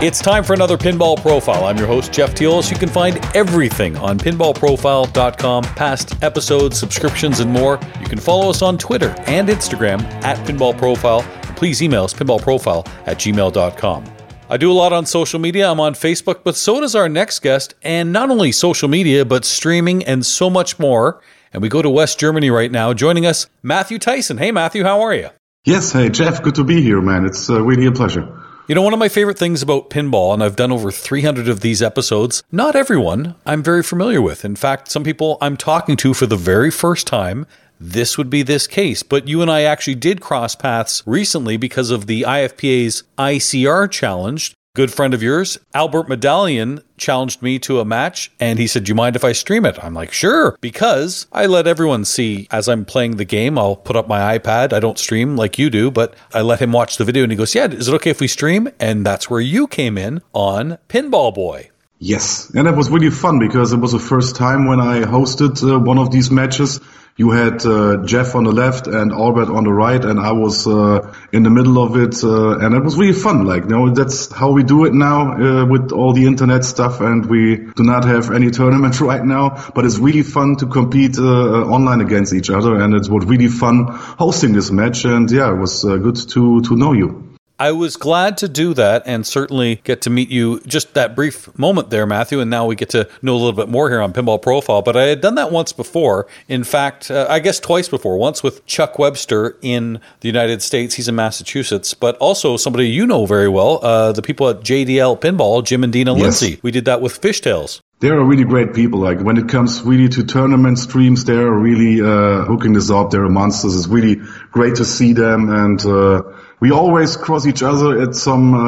It's time for another Pinball Profile. I'm your host, Jeff Teolis. You can find everything on pinballprofile.com, past episodes, subscriptions, and more. You can follow us on Twitter and Instagram at Pinball Profile. Please email us pinballprofile at gmail.com. I do a lot on social media. I'm on Facebook, but so does our next guest, and not only social media, but streaming and so much more. And we go to West Germany right now. Joining us, Matthew Tyson. Hey, Matthew, how are you? Yes, hey, Jeff, good to be here, man. It's uh, really a pleasure. You know, one of my favorite things about pinball, and I've done over 300 of these episodes, not everyone I'm very familiar with. In fact, some people I'm talking to for the very first time, this would be this case. But you and I actually did cross paths recently because of the IFPA's ICR challenge good friend of yours, Albert Medallion, challenged me to a match and he said, Do you mind if I stream it? I'm like, Sure, because I let everyone see as I'm playing the game. I'll put up my iPad. I don't stream like you do, but I let him watch the video and he goes, Yeah, is it okay if we stream? And that's where you came in on Pinball Boy. Yes, and it was really fun because it was the first time when I hosted uh, one of these matches you had uh, Jeff on the left and Albert on the right, and I was uh, in the middle of it, uh, and it was really fun. Like, you know, that's how we do it now uh, with all the internet stuff, and we do not have any tournament right now, but it's really fun to compete uh, online against each other, and it was really fun hosting this match, and yeah, it was good to to know you. I was glad to do that and certainly get to meet you just that brief moment there, Matthew. And now we get to know a little bit more here on Pinball Profile. But I had done that once before. In fact, uh, I guess twice before. Once with Chuck Webster in the United States. He's in Massachusetts. But also somebody you know very well, uh, the people at JDL Pinball, Jim and Dina yes. Lindsay. We did that with Fishtails. They are really great people. Like when it comes really to tournament streams, they're really uh, hooking this up. They're monsters. It's really great to see them and uh, we always cross each other at some uh,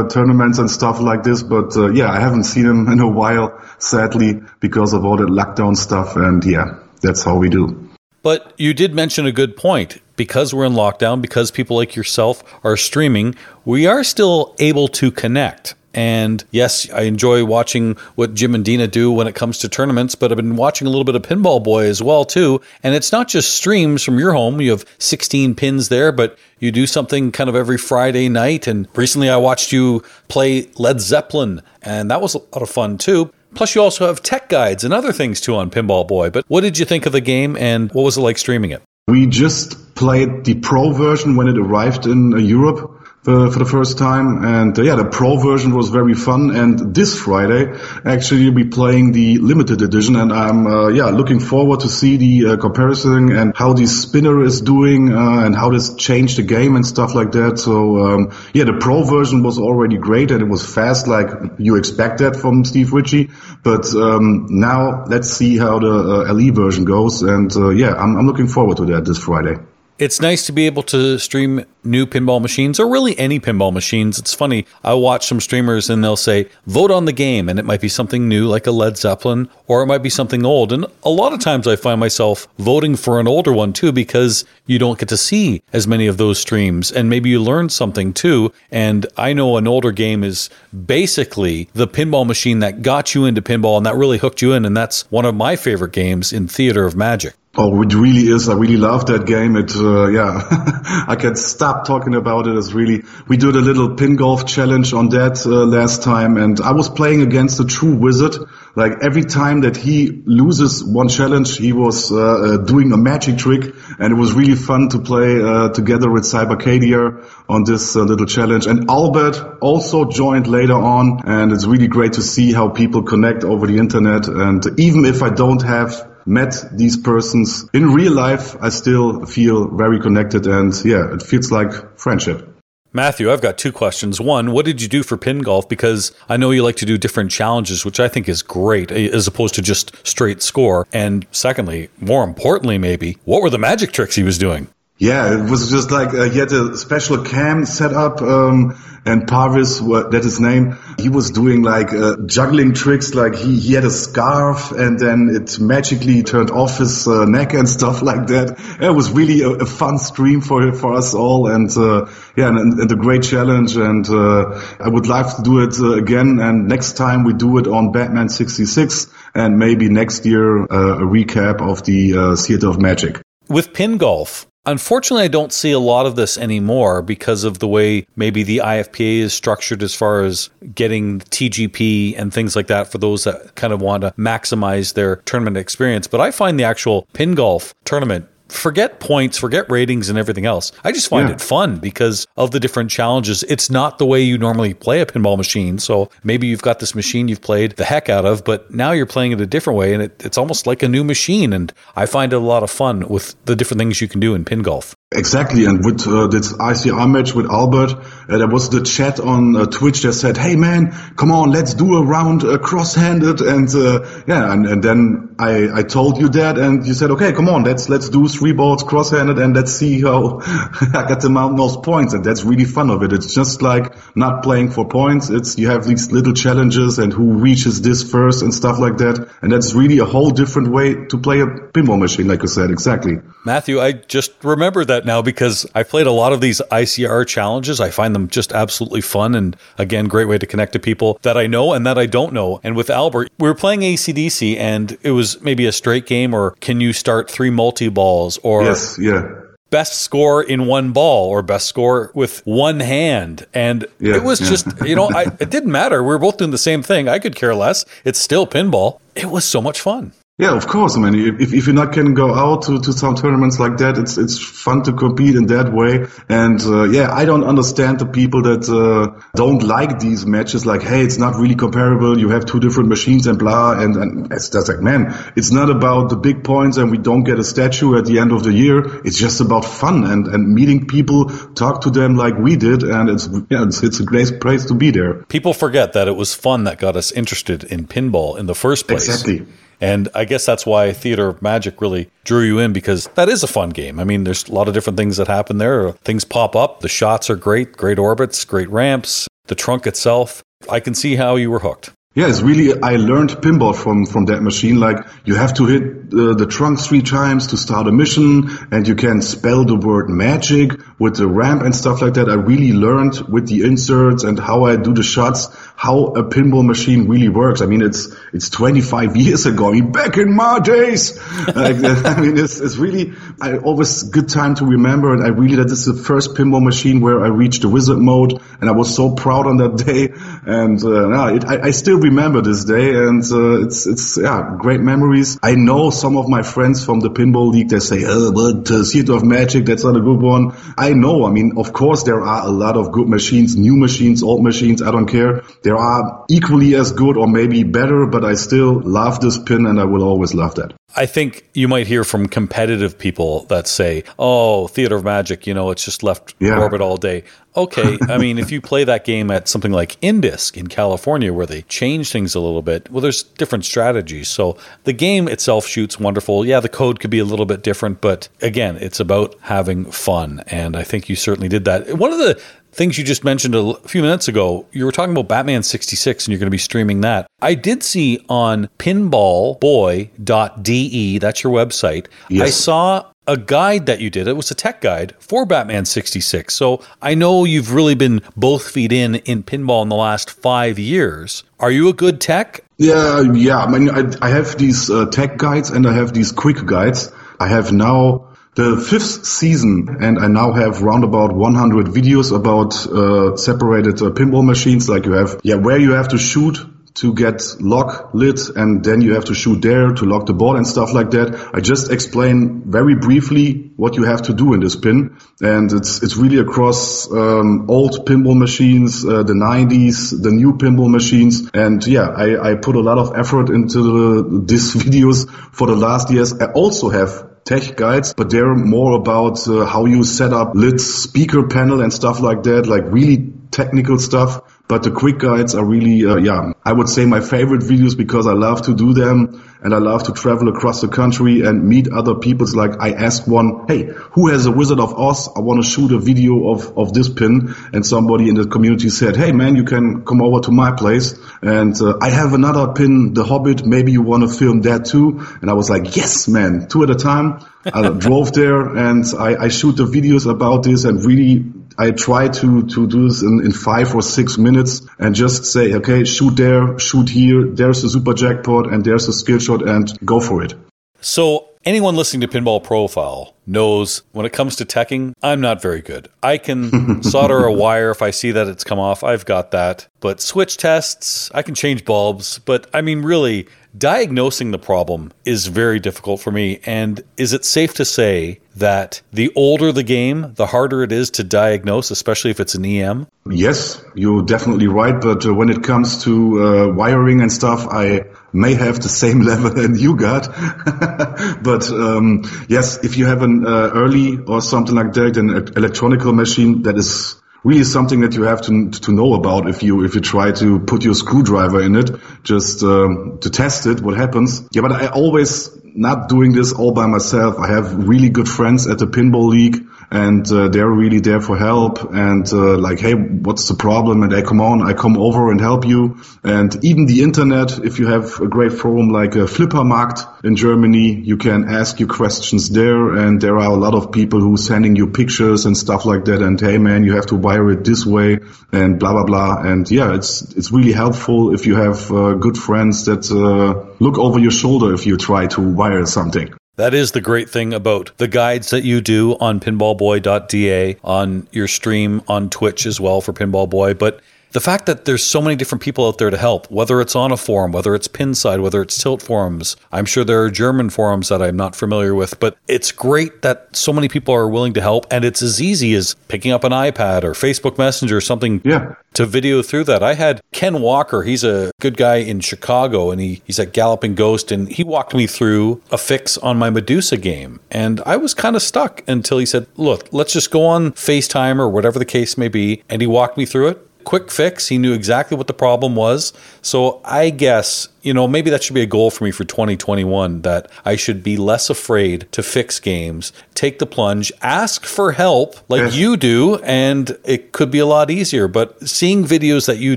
uh, tournaments and stuff like this. But uh, yeah, I haven't seen him in a while, sadly, because of all that lockdown stuff. And yeah, that's how we do. But you did mention a good point. Because we're in lockdown, because people like yourself are streaming, we are still able to connect. And yes, I enjoy watching what Jim and Dina do when it comes to tournaments, but I've been watching a little bit of Pinball Boy as well too. And it's not just streams from your home. You have 16 pins there, but you do something kind of every Friday night. And recently I watched you play Led Zeppelin, and that was a lot of fun too. Plus, you also have tech guides and other things too on Pinball Boy. But what did you think of the game, and what was it like streaming it? We just played the pro version when it arrived in uh, Europe uh, for the first time. And uh, yeah, the pro version was very fun. And this Friday, actually, we'll be playing the limited edition. And I'm uh, yeah looking forward to see the uh, comparison and how the spinner is doing uh, and how this changed the game and stuff like that. So um, yeah, the pro version was already great and it was fast, like you expect that from Steve Ritchie. But um, now let's see how the LE version goes. And yeah, I'm, I'm looking forward to that this Friday. It's nice to be able to stream new pinball machines or really any pinball machines. It's funny. I watch some streamers and they'll say, vote on the game. And it might be something new like a Led Zeppelin or it might be something old. And a lot of times I find myself voting for an older one too because you don't get to see as many of those streams and maybe you learn something too. And I know an older game is basically the pinball machine that got you into pinball and that really hooked you in. And that's one of my favorite games in Theater of Magic. Oh, it really is. I really love that game. It, uh, yeah, I can't stop talking about it. It's really, we did a little pin golf challenge on that uh, last time and I was playing against a true wizard. Like every time that he loses one challenge, he was uh, uh doing a magic trick and it was really fun to play uh, together with Cybercadia on this uh, little challenge. And Albert also joined later on and it's really great to see how people connect over the internet. And even if I don't have met these persons in real life, I still feel very connected and yeah, it feels like friendship. Matthew, I've got two questions. One, what did you do for pin golf? Because I know you like to do different challenges, which I think is great, eh, as opposed to just straight score. And secondly, more importantly, maybe, what were the magic tricks he was doing? Yeah, it was just like uh, he had a special cam set up, um, and Parvis, that's his name, he was doing like uh, juggling tricks. Like he, he had a scarf, and then it magically turned off his uh, neck and stuff like that. It was really a, a fun stream for for us all, and uh, yeah, and, and, a great challenge. And uh, I would like to do it uh, again. And next time we do it on Batman 66, and maybe next year a recap of the Theater of Magic with pin golf Unfortunately, I don't see a lot of this anymore because of the way maybe the IFPA is structured as far as getting TGP and things like that for those that kind of want to maximize their tournament experience. But I find the actual pin golf tournament forget points, forget ratings and everything else. I just find yeah. it fun because of the different challenges. It's not the way you normally play a pinball machine. So maybe you've got this machine you've played the heck out of, but now you're playing it a different way and it, it's almost like a new machine. And I find it a lot of fun with the different things you can do in pin golf. Exactly, and with uh, this ICR match with Albert, uh, there was the chat on uh, Twitch that said, "Hey man, come on, let's do a round uh, cross-handed," and uh, yeah, and, and then I, I told you that, and you said, "Okay, come on, let's let's do three balls cross-handed, and let's see how I get the most points." And that's really fun of it. It's just like not playing for points. It's you have these little challenges and who reaches this first and stuff like that, and that's really a whole different way to play a pinball machine, like you said. Exactly. Matthew, I just remember that now because I've played a lot of these ICR challenges. I find them just absolutely fun and again, great way to connect to people that I know and that I don't know. And with Albert, we were playing ACDC and it was maybe a straight game or can you start three multi balls or yes, yeah best score in one ball or best score with one hand. And yeah, it was yeah. just, you know, I, it didn't matter. We were both doing the same thing. I could care less. It's still pinball. It was so much fun. Yeah, of course. I mean, if, if you not can go out to, to some tournaments like that, it's it's fun to compete in that way. And uh, yeah, I don't understand the people that uh, don't like these matches. Like, hey, it's not really comparable. You have two different machines and blah. And, and it's just like, man, it's not about the big points and we don't get a statue at the end of the year. It's just about fun and, and meeting people, talk to them like we did. And it's, yeah, it's, it's a great place to be there. People forget that it was fun that got us interested in pinball in the first place. Exactly. And I guess that's why Theater of Magic really drew you in because that is a fun game. I mean, there's a lot of different things that happen there. Things pop up. The shots are great, great orbits, great ramps, the trunk itself. I can see how you were hooked. Yeah, it's really, I learned pinball from, from that machine. Like you have to hit uh, the trunk three times to start a mission and you can spell the word magic with the ramp and stuff like that. I really learned with the inserts and how I do the shots, how a pinball machine really works. I mean, it's, it's 25 years ago. I mean, back in my days. like, I mean, it's, it's really, I always good time to remember. And I really, that is the first pinball machine where I reached the wizard mode and I was so proud on that day. And, uh, I, I still remember this day, and uh, it's it's yeah, great memories. I know some of my friends from the pinball league. They say, "Oh, but uh, Theater of Magic, that's not a good one." I know. I mean, of course, there are a lot of good machines, new machines, old machines. I don't care. There are equally as good or maybe better, but I still love this pin, and I will always love that. I think you might hear from competitive people that say, "Oh, Theater of Magic, you know, it's just left yeah. orbit all day." Okay, I mean, if you play that game at something like Indisc in California, where they change things a little bit, well, there's different strategies. So the game itself shoots wonderful. Yeah, the code could be a little bit different, but again, it's about having fun, and I think you certainly did that. One of the things you just mentioned a few minutes ago, you were talking about Batman 66 and you're going to be streaming that. I did see on pinballboy.de, that's your website, yes. I saw a guide that you did. It was a tech guide for Batman 66. So I know you've really been both feet in in pinball in the last five years. Are you a good tech? Yeah, yeah. I mean, I, I have these uh, tech guides and I have these quick guides. I have now the fifth season, and I now have round about 100 videos about uh, separated uh, pinball machines. Like you have, yeah, where you have to shoot to get lock lit, and then you have to shoot there to lock the ball and stuff like that. I just explain very briefly what you have to do in this pin, and it's it's really across um, old pinball machines, uh, the 90s, the new pinball machines, and yeah, I, I put a lot of effort into the, these videos for the last years. I also have tech guides, but they're more about uh, how you set up lit speaker panel and stuff like that, like really technical stuff. But the quick guides are really, uh, yeah, I would say my favorite videos because I love to do them and I love to travel across the country and meet other people. Like I ask one, hey, who has a Wizard of Oz? I want to shoot a video of, of this pin. And somebody in the community said, hey man, you can come over to my place. And uh, I have another pin, The Hobbit. Maybe you want to film that too. And I was like, yes, man, two at a time. I drove there and I, I shoot the videos about this and really I try to, to do this in, in five or six minutes and just say, okay, shoot there, shoot here, there's a super jackpot and there's a skill shot and go for it. So anyone listening to Pinball Profile knows when it comes to teching, I'm not very good. I can solder a wire if I see that it's come off. I've got that. But switch tests, I can change bulbs. But I mean, really, diagnosing the problem is very difficult for me. And is it safe to say that the older the game, the harder it is to diagnose, especially if it's an EM? Yes, you're definitely right. But uh, when it comes to uh, wiring and stuff, I may have the same level that you got. but um, yes, if you have an uh, early or something like that, an electronical machine that is really something that you have to to know about if you if you try to put your screwdriver in it just um, to test it what happens. Yeah but i always not doing this all by myself i have really good friends at the pinball league and uh, they're really there for help. And uh, like hey what's the problem? And they come on i come over and help you. And even the internet if you have a great forum like a flippermarkt in germany you can ask your questions there. And there are a lot of people who sending you pictures and stuff like that. And hey man you have to wire it this way and blah blah blah. And yeah it's it's really helpful if you have uh, good friends that uh, look over your shoulder if you try to wire something that is the great thing about the guides that you do on pinballboy.de, on your stream on Twitch as well for Pinball Boy. But the fact that there's so many different people out there to help, whether it's on a forum, whether it's Pinside, whether it's Tilt forums, I'm sure there are German forums that I'm not familiar with, but it's great that so many people are willing to help, and it's as easy as picking up an iPad or Facebook Messenger or something yeah. to video through that. I had Ken Walker, he's a good guy in Chicago, and he, he's at Galloping Ghost, and he walked me through a fix on my Medusa game, and I was kind of stuck until he said, "Look, let's just go on FaceTime or whatever the case may be," and he walked me through it quick fix. He knew exactly what the problem was. So I guess, you know, maybe that should be a goal for me for 2021 that I should be less afraid to fix games, take the plunge, ask for help like you do, and it could be a lot easier. But seeing videos that you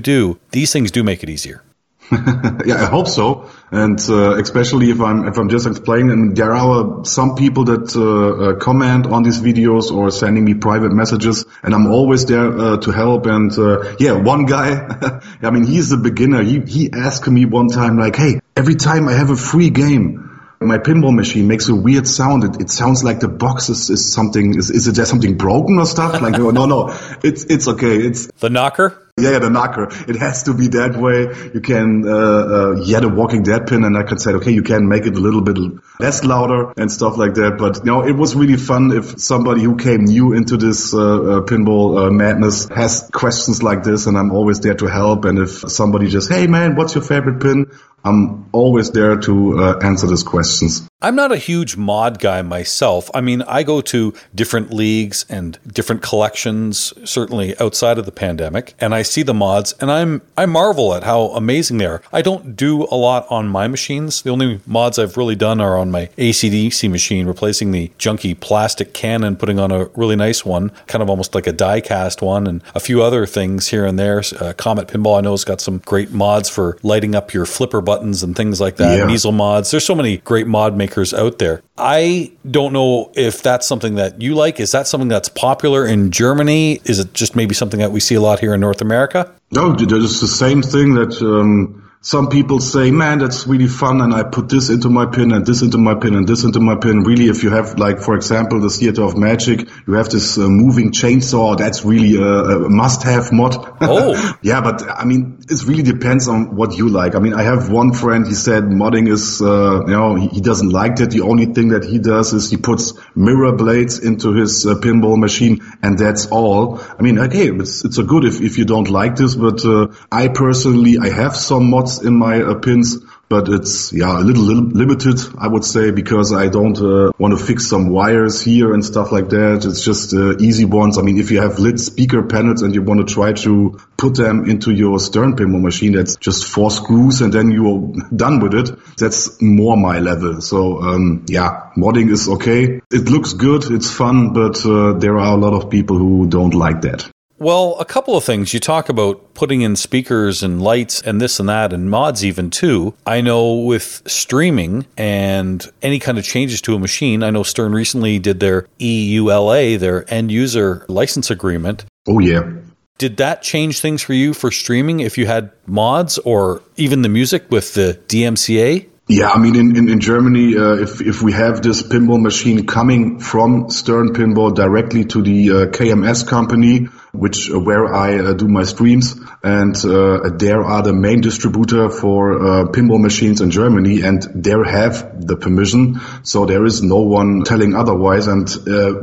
do, these things do make it easier. yeah, I hope so. And uh, especially if I'm if I'm just explaining, and there are some people that uh, uh, comment on these videos or sending me private messages, and I'm always there uh, to help. And uh, yeah, one guy, I mean, he's a beginner. He he asked me one time like, "Hey, every time I have a free game." my pinball machine makes a weird sound. It, it sounds like the box is, is something. Is, is there something broken or stuff? Like no, no, it's it's okay. It's the knocker. Yeah, the knocker. It has to be that way. You can, uh, uh, yeah, the Walking Dead pin, and I can say, okay, you can make it a little bit less louder and stuff like that. But you know, it was really fun if somebody who came new into this uh, uh, pinball uh, madness has questions like this, and I'm always there to help. And if somebody just, hey man, what's your favorite pin? I'm always there to uh, answer those questions. I'm not a huge mod guy myself. I mean, I go to different leagues and different collections, certainly outside of the pandemic, and I see the mods and I'm I marvel at how amazing they are. I don't do a lot on my machines. The only mods I've really done are on my ACDC machine, replacing the junky plastic cannon, putting on a really nice one, kind of almost like a die cast one, and a few other things here and there. Uh, Comet Pinball, I know, has got some great mods for lighting up your flipper buttons and things like that. Yeah. Mezel Mods. There's so many great mod makers out there. I don't know if that's something that you like. Is that something that's popular in Germany? Is it just maybe something that we see a lot here in North America? No, it's the same thing that um, some people say, man, that's really fun. And I put this into my pin and this into my pin and this into my pin. Really, if you have like, for example, the Theater of Magic, you have this uh, moving chainsaw. That's really a, a must have mod. Oh, yeah. But I mean, it really depends on what you like. I mean, I have one friend, he said modding is, uh, you know, he, he, doesn't like that. The only thing that he does is he puts mirror blades into his uh, pinball machine and that's all. I mean, okay, it's, it's a good if, if you don't like this, but, uh, I personally, I have some mods in my uh, pins, but it's yeah a little, limited, I would say, because I don't uh, want to fix some wires here and stuff like that. It's just uh, easy ones. I mean, if you have lit speaker panels and you want to try to put them into your stern pinball machine, that's just four screws and then you're done with it. That's more my level. So um, yeah, modding is okay. It looks good, it's fun, but uh, there are a lot of people who don't like that. Well, a couple of things. You talk about putting in speakers and lights and this and that and mods even too. I know with streaming and any kind of changes to a machine, I know Stern recently did their EULA, their end user license agreement. Oh yeah. Did that change things for you for streaming if you had mods or even the music with the DMCA? Yeah, I mean, in, in, in Germany, uh, if, if we have this pinball machine coming from Stern Pinball directly to the uh, KMS company, which uh, where I uh, do my streams, and uh, there are the main distributor for pinball machines in Germany, and they have the permission, so there is no one telling otherwise, and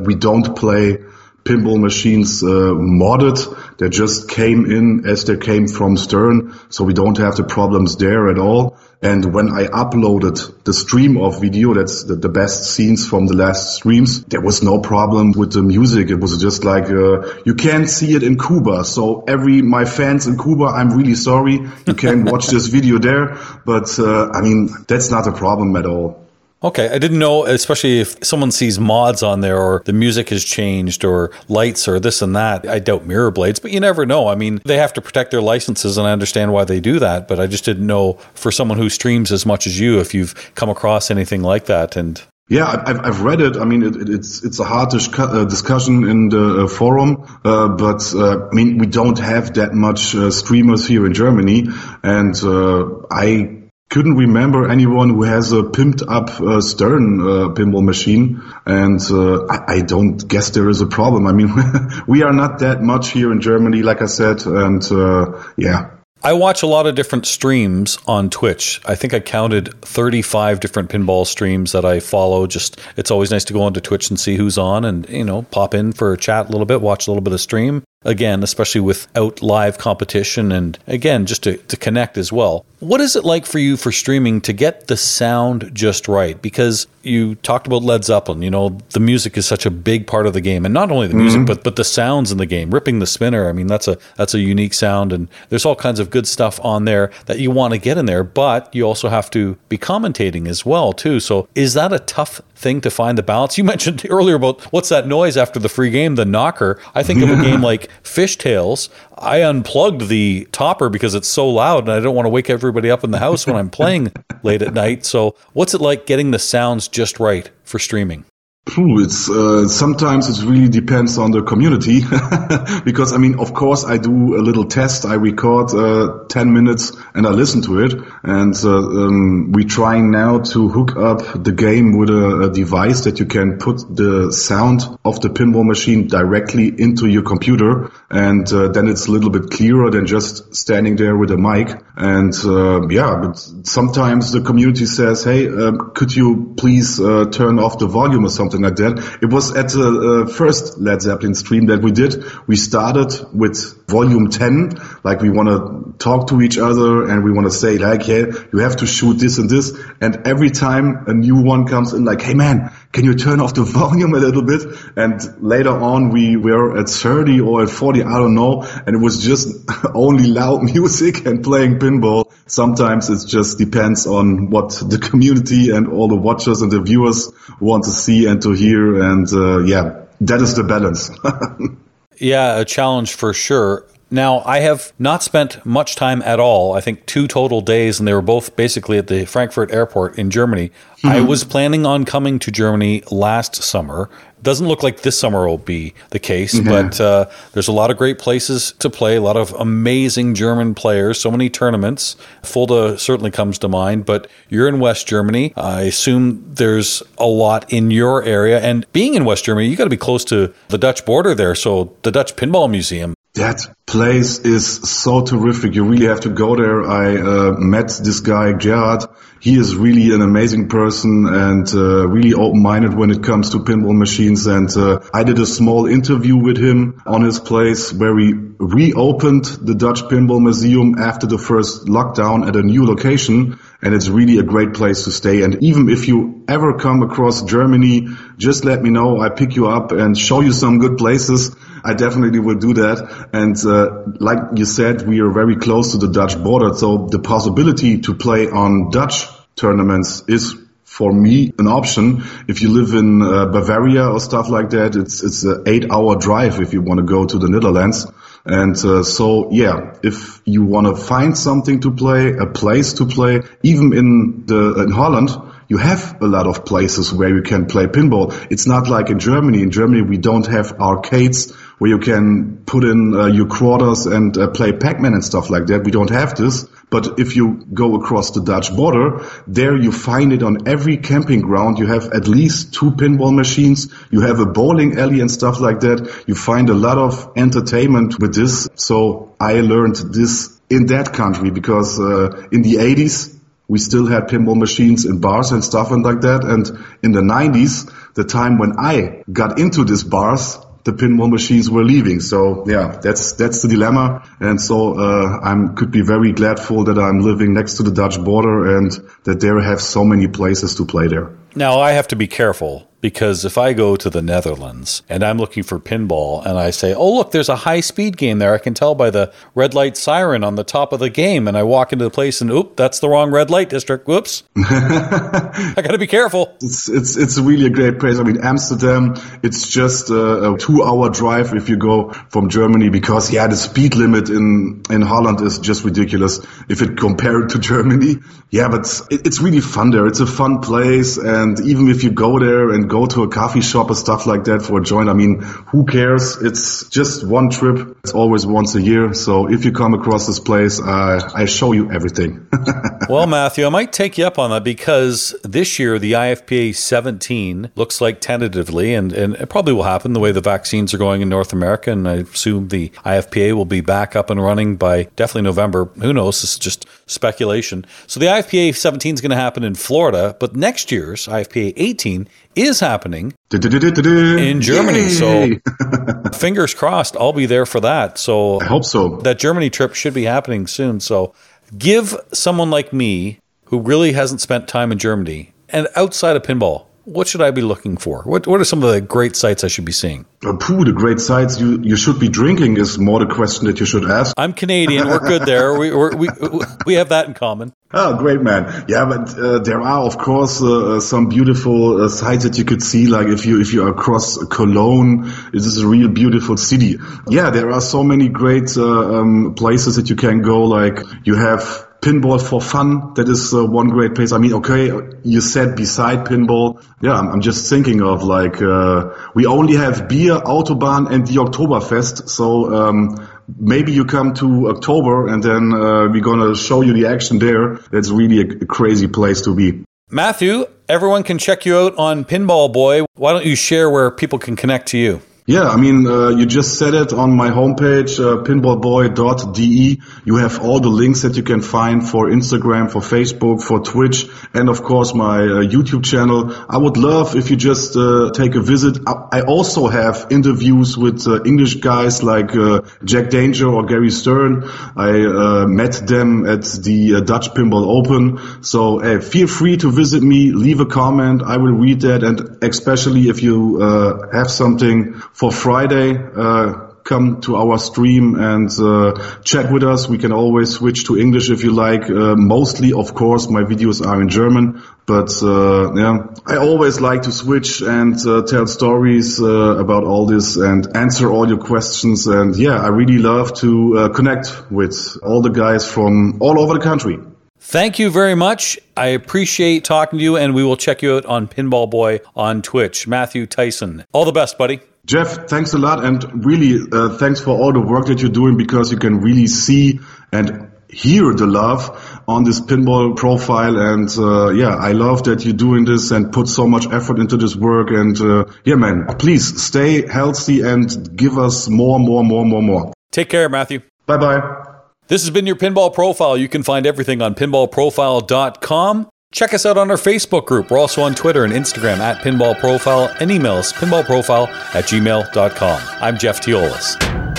we don't play pinball machines uh, modded. They just came in as they came from Stern, so we don't have the problems there at all. And when I uploaded the stream of video, that's the, the best scenes from the last streams, there was no problem with the music. It was just like, uh, you can't see it in Cuba. So every, my fans in Cuba, I'm really sorry. You can watch this video there. But, uh, I mean, that's not a problem at all. Okay, I didn't know, especially if someone sees mods on there or the music has changed or lights or this and that. I doubt mirror blades, but you never know. I mean, they have to protect their licenses, and I understand why they do that. But I just didn't know for someone who streams as much as you if you've come across anything like that. And yeah, I've, I've read it. I mean, it, it's it's a hard uh, discussion in the uh, forum, uh, but uh, I mean, we don't have that much uh, streamers here in Germany, and uh, I couldn't remember anyone who has a pimped up uh, Stern uh, pinball machine, and uh, I, I, don't guess there is a problem. I mean, we are not that much here in Germany, like I said, and uh, yeah. I watch a lot of different streams on Twitch. I think I counted 35 different pinball streams that I follow. Just it's always nice to go onto Twitch and see who's on and you know, pop in for a chat a little bit, watch a little bit of stream again, especially without live competition and again, just to, to connect as well. What is it like for you for streaming to get the sound just right? Because you talked about Led Zeppelin, you know, the music is such a big part of the game and not only the music, mm-hmm. but but the sounds in the game. Ripping the spinner, I mean, that's a that's a unique sound and there's all kinds of good stuff on there that you want to get in there, but you also have to be commentating as well too. So is that a tough thing to find the balance? You mentioned earlier about what's that noise after the free game, the knocker. I think of a game like Fishtails, I unplugged the topper because it's so loud and I don't want to wake everybody up in the house when I'm playing late at night. So, what's it like getting the sounds just right for streaming? It's uh, sometimes it really depends on the community because I mean, of course, I do a little test. I record uh, ten minutes and I listen to it, and uh, um, we try now to hook up the game with a, a, device that you can put the sound of the pinball machine directly into your computer, and uh, then it's a little bit clearer than just standing there with a mic. And uh, yeah, but sometimes the community says, "Hey, um, could you please uh, turn off the volume or something?" Something like that. It was at the uh, first Led Zeppelin stream that we did. We started with volume 10, like we want to talk to each other and we want to say like, hey, you have to shoot this and this. And every time a new one comes in like, hey man, can you turn off the volume a little bit? And later on we were at 30 or at 40, I don't know. And it was just only loud music and playing pinball. Sometimes it just depends on what the community and all the watchers and the viewers want to see and to hear. And uh, yeah, that is the balance. yeah, a challenge for sure. Now, I have not spent much time at all. I think two total days, and they were both basically at the Frankfurt airport in Germany. Mm-hmm. I was planning on coming to Germany last summer. Doesn't look like this summer will be the case, mm-hmm. but uh, there's a lot of great places to play, a lot of amazing German players, so many tournaments. Fulda certainly comes to mind, but you're in West Germany. I assume there's a lot in your area. And being in West Germany, you got to be close to the Dutch border there. So the Dutch Pinball Museum that place is so terrific. You really have to go there. I uh, met this guy, Gerhard. He is really an amazing person and uh, really open-minded when it comes to pinball machines. And uh, I did a small interview with him on his place where we reopened the Dutch Pinball Museum after the first lockdown at a new location. And it's really a great place to stay. And even if you ever come across Germany, just let me know. I pick you up and show you some good places. I definitely will do that. And uh, like you said, we are very close to the Dutch border, so the possibility to play on Dutch tournaments is for me an option. If you live in uh, Bavaria or stuff like that, it's it's an eight-hour drive if you want to go to the Netherlands. And uh, so, yeah, if you want to find something to play, a place to play, even in the in Holland, you have a lot of places where you can play pinball. It's not like in Germany. In Germany, we don't have arcades where you can put in uh, your quarters and uh, play Pac-Man and stuff like that. We don't have this, But if you go across the Dutch border, there you find it on every camping ground. You have at least two pinball machines. You have a bowling alley and stuff like that. You find a lot of entertainment with this. So I learned this in that country because uh, in the 80s, we still had pinball machines in bars and stuff and like that. And in the 90s, the time when I got into these bars, the pinball machines were leaving. So yeah, that's that's the dilemma. And so uh, I'm could be very gladful that I'm living next to the Dutch border and that there have so many places to play there. Now I have to be careful because if I go to the Netherlands and I'm looking for pinball and I say, "Oh, look, there's a high-speed game there. I can tell by the red light siren on the top of the game." And I walk into the place and, "Oop, that's the wrong red light district. Whoops." I got to be careful. It's it's it's really a great place. I mean, Amsterdam, it's just a, a 2-hour drive if you go from Germany because yeah, the speed limit in in Holland is just ridiculous if it compared to Germany. Yeah, but it, it's really fun there. It's a fun place and even if you go there and go to a coffee shop or stuff like that for a joint. I mean, who cares? It's just one trip. It's always once a year. So if you come across this place, uh, I show you everything. well, Matthew, I might take you up on that because this year the IFPA 17 looks like tentatively, and, and it probably will happen the way the vaccines are going in North America. And I assume the IFPA will be back up and running by definitely November. Who knows? This is just speculation. So the IFPA 17 is going to happen in Florida, but next year's IFPA 18 is happening in Germany. So fingers crossed, I'll be there for that. So I hope so. That Germany trip should be happening soon. So give someone like me who really hasn't spent time in Germany and outside of pinball what should I be looking for? What What are some of the great sites I should be seeing? Uh, pooh, the great sites you, you should be drinking is more the question that you should ask. I'm Canadian. We're good there. We we we have that in common. Oh, great man! Yeah, but uh, there are of course uh, uh, some beautiful uh, sites that you could see. Like if you if you are across Cologne, it is a real beautiful city. Yeah, there are so many great uh, um, places that you can go. Like you have pinball for fun. That is uh, one great place. I mean, okay, you said beside pinball. Yeah, I'm, I'm just thinking of like, uh, we only have beer, Autobahn and the Oktoberfest. So, um, maybe you come to October and then, uh, we're going to show you the action there. That's really a, a crazy place to be. Matthew, everyone can check you out on Pinball Boy. Why don't you share where people can connect to you? Yeah, I mean, uh, you just said it on my homepage, uh, pinballboy.de. You have all the links that you can find for Instagram, for Facebook, for Twitch, and of course my uh, YouTube channel. I would love if you just uh, take a visit. I also have interviews with uh, English guys like uh, Jack Danger or Gary Stern. I met them at the Dutch Pinball Open. So feel free to visit me, leave a comment. I will read that, and especially if you have something for Friday, uh, come to our stream and uh, chat with us. We can always switch to English if you like. Uh, mostly, of course, my videos are in German, but uh, yeah, I always like to switch and uh, tell stories uh, about all this and answer all your questions. And yeah, I really love to connect with all the guys from all over the country. Thank you very much. I appreciate talking to you, and we will check you out on Pinball Boy on Twitch. Matthew Tyson. All the best, buddy. Jeff, thanks a lot. And really, uh, thanks for all the work that you're doing because you can really see and hear the love on this pinball profile. And uh, yeah, I love that you're doing this and put so much effort into this work. And uh, yeah, man, please stay healthy and give us more, more, more, more, more. Take care, Matthew. Bye bye. This has been your Pinball Profile. You can find everything on pinballprofile.com. Check us out on our Facebook group. We're also on Twitter and Instagram at Pinball Profile and email us pinballprofile at gmail.com. I'm Jeff Teolis.